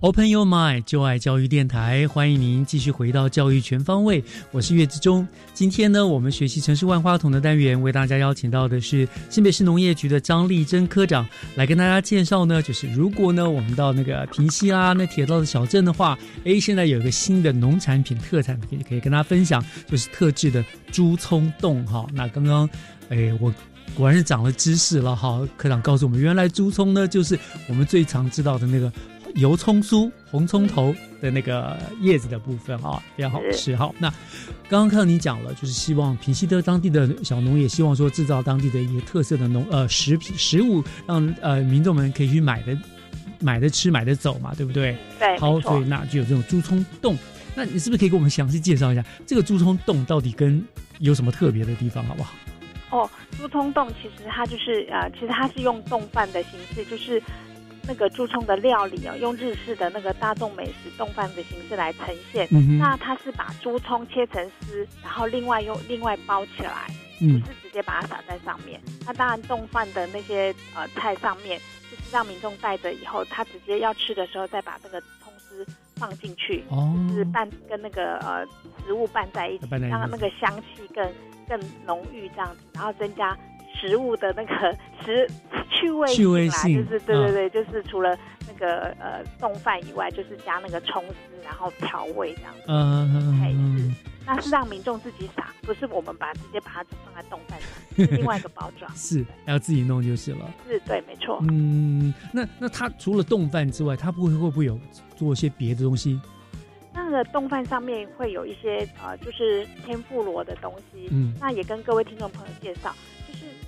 Open Your Mind，就爱教育电台，欢迎您继续回到教育全方位，我是岳志忠。今天呢，我们学习城市万花筒的单元，为大家邀请到的是新北市农业局的张丽珍科长，来跟大家介绍呢，就是如果呢我们到那个平溪啦、那铁道的小镇的话，诶，现在有一个新的农产品特产可以可以跟大家分享，就是特制的猪葱冻哈。那刚刚，诶，我。果然是长了知识了哈！科长告诉我们，原来猪葱呢，就是我们最常知道的那个油葱酥、红葱头的那个叶子的部分啊，非常好吃哈。那刚刚看到你讲了，就是希望平西的当地的小农也希望说制造当地的一些特色的农呃食品食物，让呃民众们可以去买的买的吃买的走嘛，对不对？好，对好所以那就有这种猪葱冻。那你是不是可以给我们详细介绍一下这个猪葱冻到底跟有什么特别的地方，好不好？哦，猪葱冻其实它就是呃，其实它是用冻饭的形式，就是那个猪葱的料理哦，用日式的那个大众美食冻饭的形式来呈现。嗯那它是把猪葱切成丝，然后另外用另外包起来，嗯不是直接把它撒在上面。那当然，冻饭的那些呃菜上面，就是让民众带着以后，他直接要吃的时候再把这个葱丝放进去，哦就是拌跟那个呃食物拌在一起，拌在一起让那个香气更更浓郁这样子，然后增加食物的那个食 趣味趣味啦，性就是对嗯对对，就是除了那个呃冻饭以外，就是加那个葱丝，然后调味这样子。嗯嗯嘿嗯那是让民众自己撒，不是我们把直接把它放在冻饭上，是另外一个包装。是要自己弄就是了。是，对，没错。嗯，那那它除了冻饭之外，它不会会不会有做一些别的东西？那个冻饭上面会有一些呃，就是天妇罗的东西。嗯那也跟各位听众朋友介绍，就是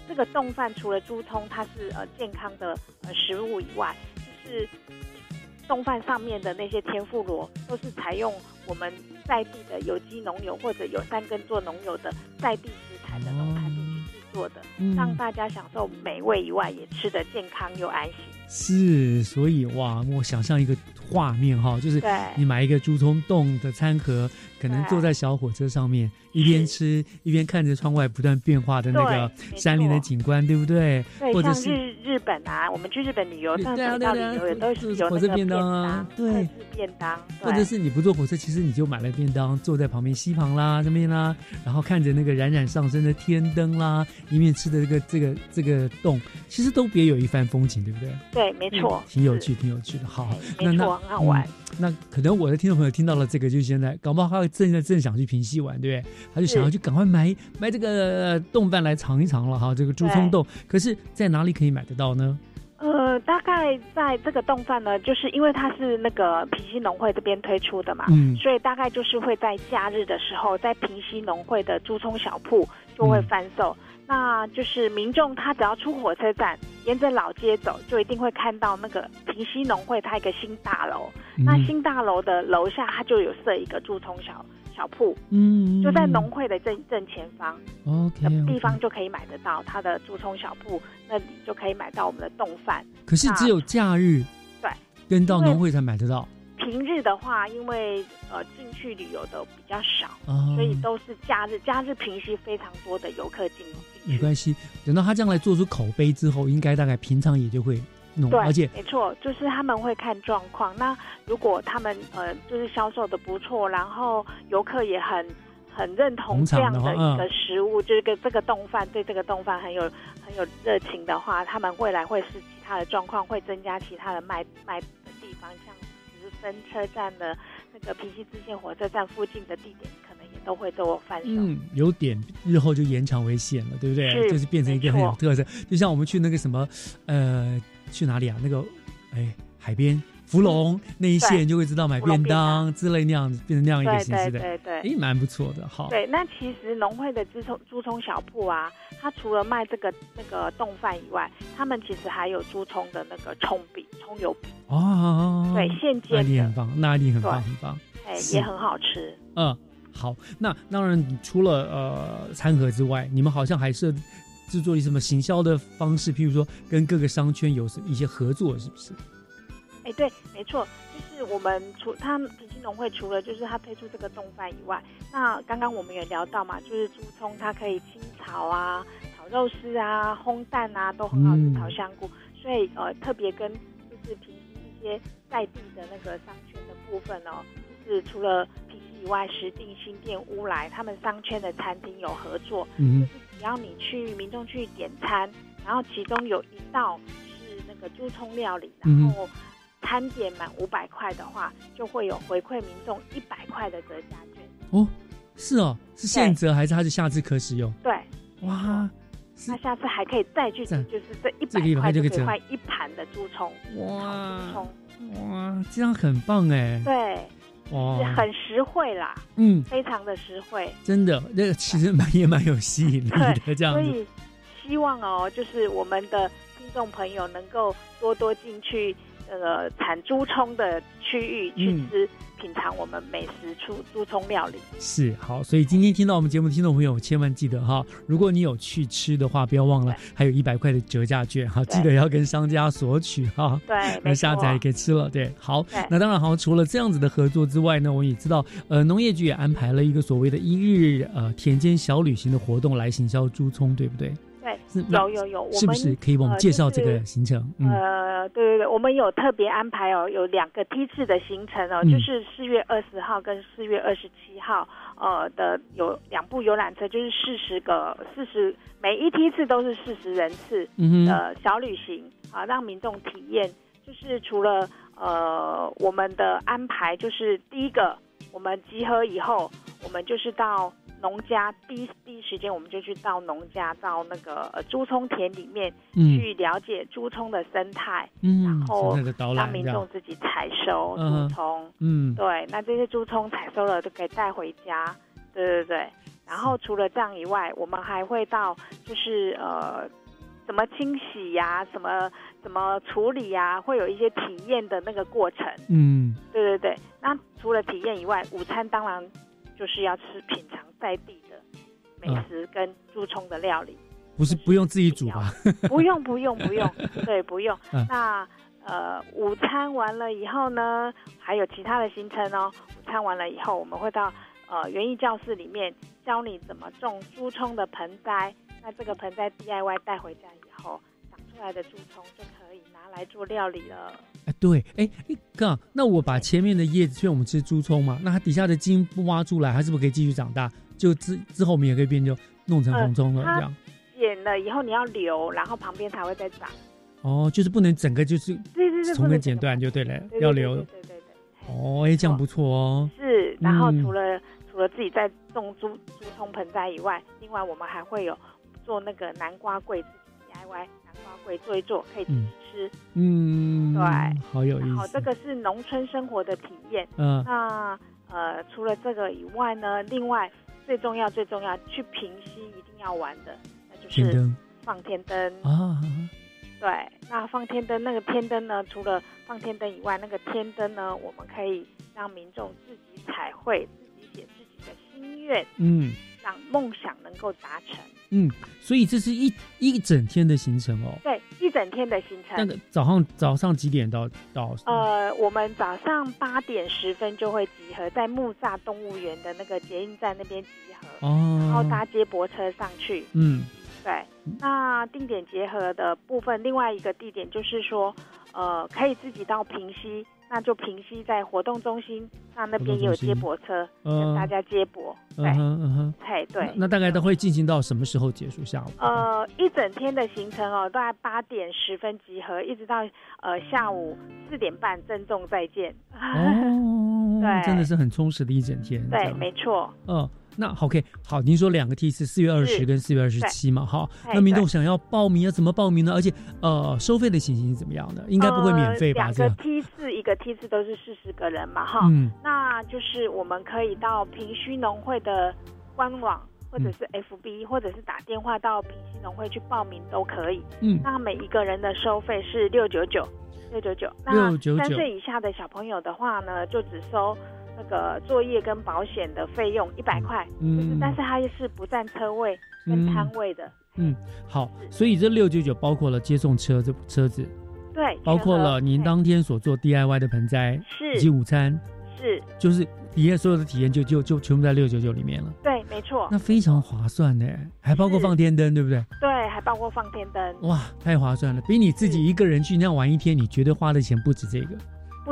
这个冻饭除了猪葱它是呃健康的呃食物以外，就是冻饭上面的那些天妇罗都是采用我们在地的有机农友或者有三根做农友的在地食材的农产品去制作的，嗯让大家享受美味以外，也吃得健康又安心。是，所以哇，我想象一个画面哈，就是对你买一个猪葱冻的餐盒，可能坐在小火车上面，一边吃一边看着窗外不断变化的那个山林的景观，对不对？对，或者是像日日本啊，我们去日本旅游，上对啊水到对啊旅游也都是有火车那个便当啊对便当，或者是你不坐火车，其实你就买了便当，坐在旁边西旁啦这边啦，然后看着那个冉冉上升的天灯啦，一面吃的这个这个这个洞，其实都别有一番风景，对不对？对，没错，挺有趣，挺有趣的。好，没那那错很好玩嗯那可能我的听众朋友听到了这个，就现在搞不好他会正在正想去平溪玩，对不对？他就想要去赶快买买这个呃冻饭来尝一尝了哈，这个猪葱冻。可是，在哪里可以买得到呢？呃，大概在这个冻饭呢，就是因为它是那个平西农会这边推出的嘛，嗯所以大概就是会在假日的时候，在平西农会的猪葱小铺就会贩售。那就是民众他只要出火车站，沿着老街走，就一定会看到那个平西农会它一个新大楼。嗯那新大楼的楼下，它就有设一个驻葱小小铺，嗯，就在农会的正正前方。OK，, 的地方就可以买得到它的驻葱小铺，那里就可以买到我们的冻饭。可是只有假日对跟到农会才买得到。平日的话，因为呃进去旅游的比较少，哦所以都是假日。假日平息非常多的游客进进没关系，等到他将来做出口碑之后，应该大概平常也就会弄，对，而且没错，就是他们会看状况。那如果他们呃就是销售的不错，然后游客也很很认同这样的一个食物，就是跟这个冻饭对这个冻饭很有很有热情的话，他们未来会是其他的状况，会增加其他的卖卖直升车站的那个平西支线火车站附近的地点，可能也都会做贩售。嗯，有点日后就延长为限了，对不对？是就是变成一个很有特色，就像我们去那个什么，呃，去哪里啊？那个，哎，海边芙蓉那一线就会知道买便当之类那样子，变成那样一个对形式的，对对对哎，蛮不错的。好，对，那其实农会的猪葱猪葱小铺啊，它除了卖这个那个冻饭以外，他们其实还有猪葱的那个葱饼、葱油饼，哦，对现煎那一定的很棒，那一定很棒，很棒。哎，也很好吃。嗯，好，那当然除了呃餐盒之外，你们好像还是制作一什么行销的方式，譬如说跟各个商圈有什一些合作，是不是？哎，对，没错，就是我们除他们平西农会除了就是他推出这个冻饭以外，那刚刚我们也聊到嘛，就是猪葱它可以清炒啊、炒肉丝啊、烘蛋啊，都很好吃，嗯。炒香菇，所以呃特别跟就是平西一些在地的那个商圈的部分哦，就是除了平西以外，石碇、新店、乌来他们商圈的餐厅有合作，嗯就是只要你去民众去点餐，然后其中有一道是那个猪葱料理，嗯然后餐点满五百块的话，就会有回馈民众一百块的折价券。哦，是哦，是现折还是它是下次可使用？对，哇，那下次还可以再去，就是这一这个100百块块就可以换一盘的猪葱，哇猪葱，哇，这样很棒哎，对，是哇，很实惠啦，嗯，非常的实惠。真的，那个其实蛮也蛮有吸引力的，这样子。所以希望哦，就是我们的听众朋友能够多多进去呃产猪葱的区域去嗯吃、品尝我们美食出猪葱料理。是好，所以今天听到我们节目的听众朋友，千万记得哈，如果你有去吃的话，不要忘了还有一百块的折价券哈，记得要跟商家索取哈。对那没下次错还可以吃了。对，好，那当然好，除了这样子的合作之外呢，我们也知道，呃，农业局也安排了一个所谓的一日呃田间小旅行的活动来行销猪葱，对不对？对，有有有，我们是不是可以帮我们呃介绍这个行程？嗯，呃，对对对，我们有特别安排哦，有两个梯次的行程哦，嗯就是四月二十号跟四月二十七号，呃的有两部游览车，就是四十个四十，每一梯次都是四十人次嗯哼的小旅行啊，让民众体验。就是除了呃我们的安排，就是第一个，我们集合以后，我们就是到农家第一第一时间，我们就去到农家，到那个呃猪葱田里面、嗯去了解猪葱的生态，嗯然后让民众自己采收嗯猪葱。嗯对，那这些猪葱采收了就可以带回家。对对对。然后除了这样以外，我们还会到就是呃。怎么清洗呀、什么怎么处理呀、会有一些体验的那个过程。嗯，对对对，那除了体验以外，午餐当然就是要吃品尝在地的美食跟猪葱的料理。不是不用自己煮吗？不用不用不用，对，不用。嗯那呃，午餐完了以后呢，还有其他的行程哦。午餐完了以后，我们会到呃园艺教室里面教你怎么种猪葱的盆栽。那这个盆栽 DIY 带回家以后，长出来的猪葱就可以拿来做料理了。哎，对，哎，哎哥，那我把前面的叶子，因为我们吃猪葱嘛，那它底下的茎不挖出来，它是不是可以继续长大？就之之后我们也可以变就弄成红葱了，呃这样。剪了以后你要留，然后旁边才会再长。哦，就是不能整个就是对对对从根剪断就对了，要留。对对对对哦，哎，这样不错哦。是，然后嗯除了、除了自己在种猪猪葱盆栽以外，另外我们还会有做那个南瓜柜自己 DIY 南瓜柜做一做，可以自己吃。嗯，对，好有意思。这个是农村生活的体验。嗯那呃，除了这个以外呢，另外最重要最重要，去平息一定要玩的，那就是放天灯啊。对，那放天灯那个天灯呢，除了放天灯以外，那个天灯呢，我们可以让民众自己彩绘，自己写自己的心愿，嗯让梦想能够达成。嗯，所以这是一一整天的行程哦。对，整天的行程。那个早上早上几点到到？呃，我们早上八点十分就会集合在木栅动物园的那个捷运站那边集合，哦，然后搭接驳车上去。嗯，对。那定点结合的部分，另外一个地点就是说，呃，可以自己到平溪，那就平息在活动中心，那那边也有接驳车跟大家接驳。对，嗯哼嗯哼，嘿，对。那大概都会进行到什么时候结束？下午？呃，一整天的行程哦，大概八点十分集合，一直到呃下午四点半郑重再见。哦，对，真的是很充实的一整天。对，没错。嗯。那 OK，好，您说两个梯次，四月二十跟四月二十七嘛，哈。那民众想要报名要怎么报名呢？而且呃，收费的情形是怎么样的？应该不会免费吧？两个梯次，一个梯次都是四十个人嘛，哈。嗯。那就是我们可以到平须农会的官网，或者是 FB，或者是打电话到平溪农会去报名都可以。嗯。那每一个人的收费是六九九，六九九。六九九。三岁以下的小朋友的话呢，就只收。那个作业跟保险的费用一百块，嗯，但是它是不占车位跟摊位的。嗯，好，所以这六九九包括了接送车这车子，对，包括了您当天所做 DIY 的盆栽，是以及午餐，是，就是体验所有的体验就就就全部在六九九里面了。对，没错。那非常划算呢，还包括放天灯，对不对？对，还包括放天灯。哇，太划算了，比你自己一个人去那样玩一天，你绝对花的钱不止这个。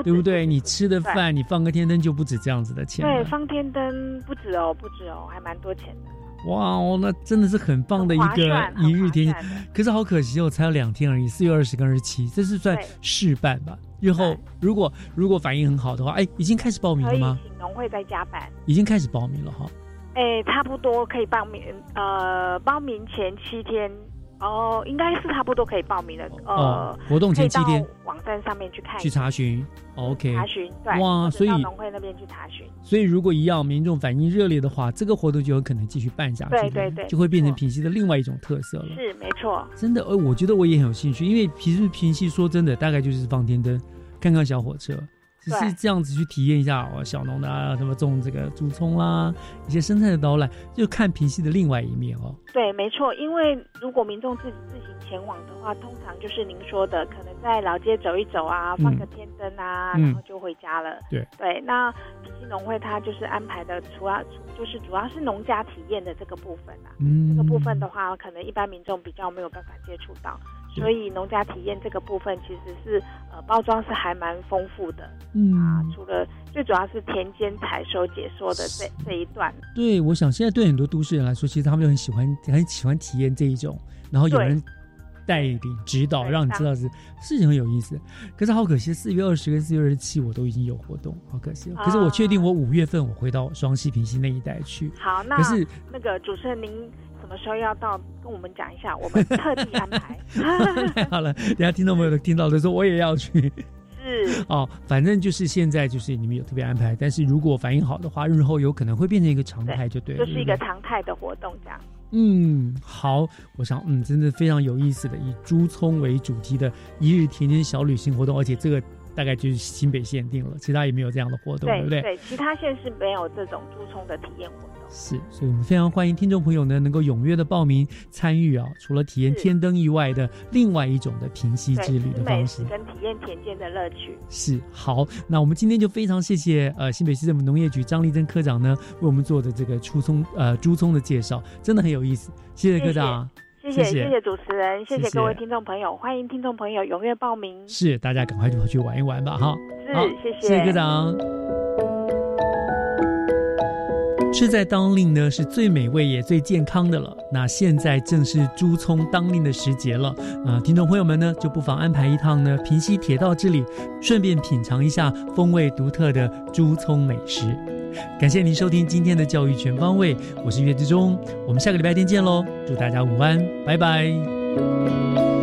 对不对？你吃的饭，你放个天灯就不止这样子的钱。对，放天灯不止哦，不止哦，还蛮多钱的。哇哦，那真的是很棒的一个一日天。可是好可惜哦，才有两天而已，四月二十跟二十七，这是算试办吧？日后如果如果反应很好的话，哎，已经开始报名了吗？请农会再加班。已经开始报名了哈。哎，差不多可以报名。呃，报名前七天。哦，应该是差不多可以报名的。呃，活动前七天，网站上面去看，去查询。OK，查询对。哇，所以农会那边去查询。所以如果一样民众反应热烈的话，这个活动就有可能继续办下去。对对对，就会变成平溪的另外一种特色了。是没错。真的，呃，我觉得我也很有兴趣，因为平时平溪说真的，大概就是放天灯，看看小火车。只是这样子去体验一下哦，小农的啊，什么种这个竹葱啦，一些生态的导览，就看平溪的另外一面哦。对，没错，因为如果民众自自行前往的话，通常就是您说的，可能在老街走一走啊，放个天灯啊，然后就回家了。对对，那平溪农会它就是安排的，除了就是主要是农家体验的这个部分啊。嗯。这个部分的话，可能一般民众比较没有办法接触到。所以农家体验这个部分其实是呃包装是还蛮丰富的，嗯啊，除了最主要是田间采收解说的这这一段。对，我想现在对很多都市人来说，其实他们就很喜欢很喜欢体验这一种，然后有人带领指导，让你知道是事情很有意思。可是好可惜，四月二十跟四月二十七我都已经有活动，好可惜。可是我确定我五月份我回到双溪平溪那一带去。好，那可是那个主持人您。什么时候要到？跟我们讲一下，我们特地安排。太 好了，等下听众朋友听到的时候，我也要去。是 哦，反正就是现在就是你们有特别安排，但是如果反应好的话，日后有可能会变成一个常态，就对了。就是一个常态的活动，这样。嗯，好，我想，嗯，真的非常有意思的，以朱聪为主题的一日甜甜小旅行活动，而且这个大概就是新北限定了，其他也没有这样的活动，对不对？对，其他县是没有这种朱聪的体验活动。是，所以我们非常欢迎听众朋友呢能够踊跃的报名参与啊！除了体验天灯以外的另外一种的平息之旅的方式，跟体验田间的乐趣。是好，那我们今天就非常谢谢呃新北市政府农业局张立珍科长呢为我们做的这个初葱呃猪葱的介绍，真的很有意思。谢谢科长，谢谢谢谢主持人，谢谢各位听众朋友，欢迎听众朋友踊跃报名。是，大家赶快就去玩一玩吧哈！是，谢谢谢谢科长。吃在当令呢，是最美味也最健康的了。那现在正是猪葱当令的时节了，啊，听众朋友们呢，就不妨安排一趟呢平西铁道之旅，顺便品尝一下风味独特的猪葱美食。感谢您收听今天的教育全方位，我是岳志忠，我们下个礼拜天见喽，祝大家午安，拜拜。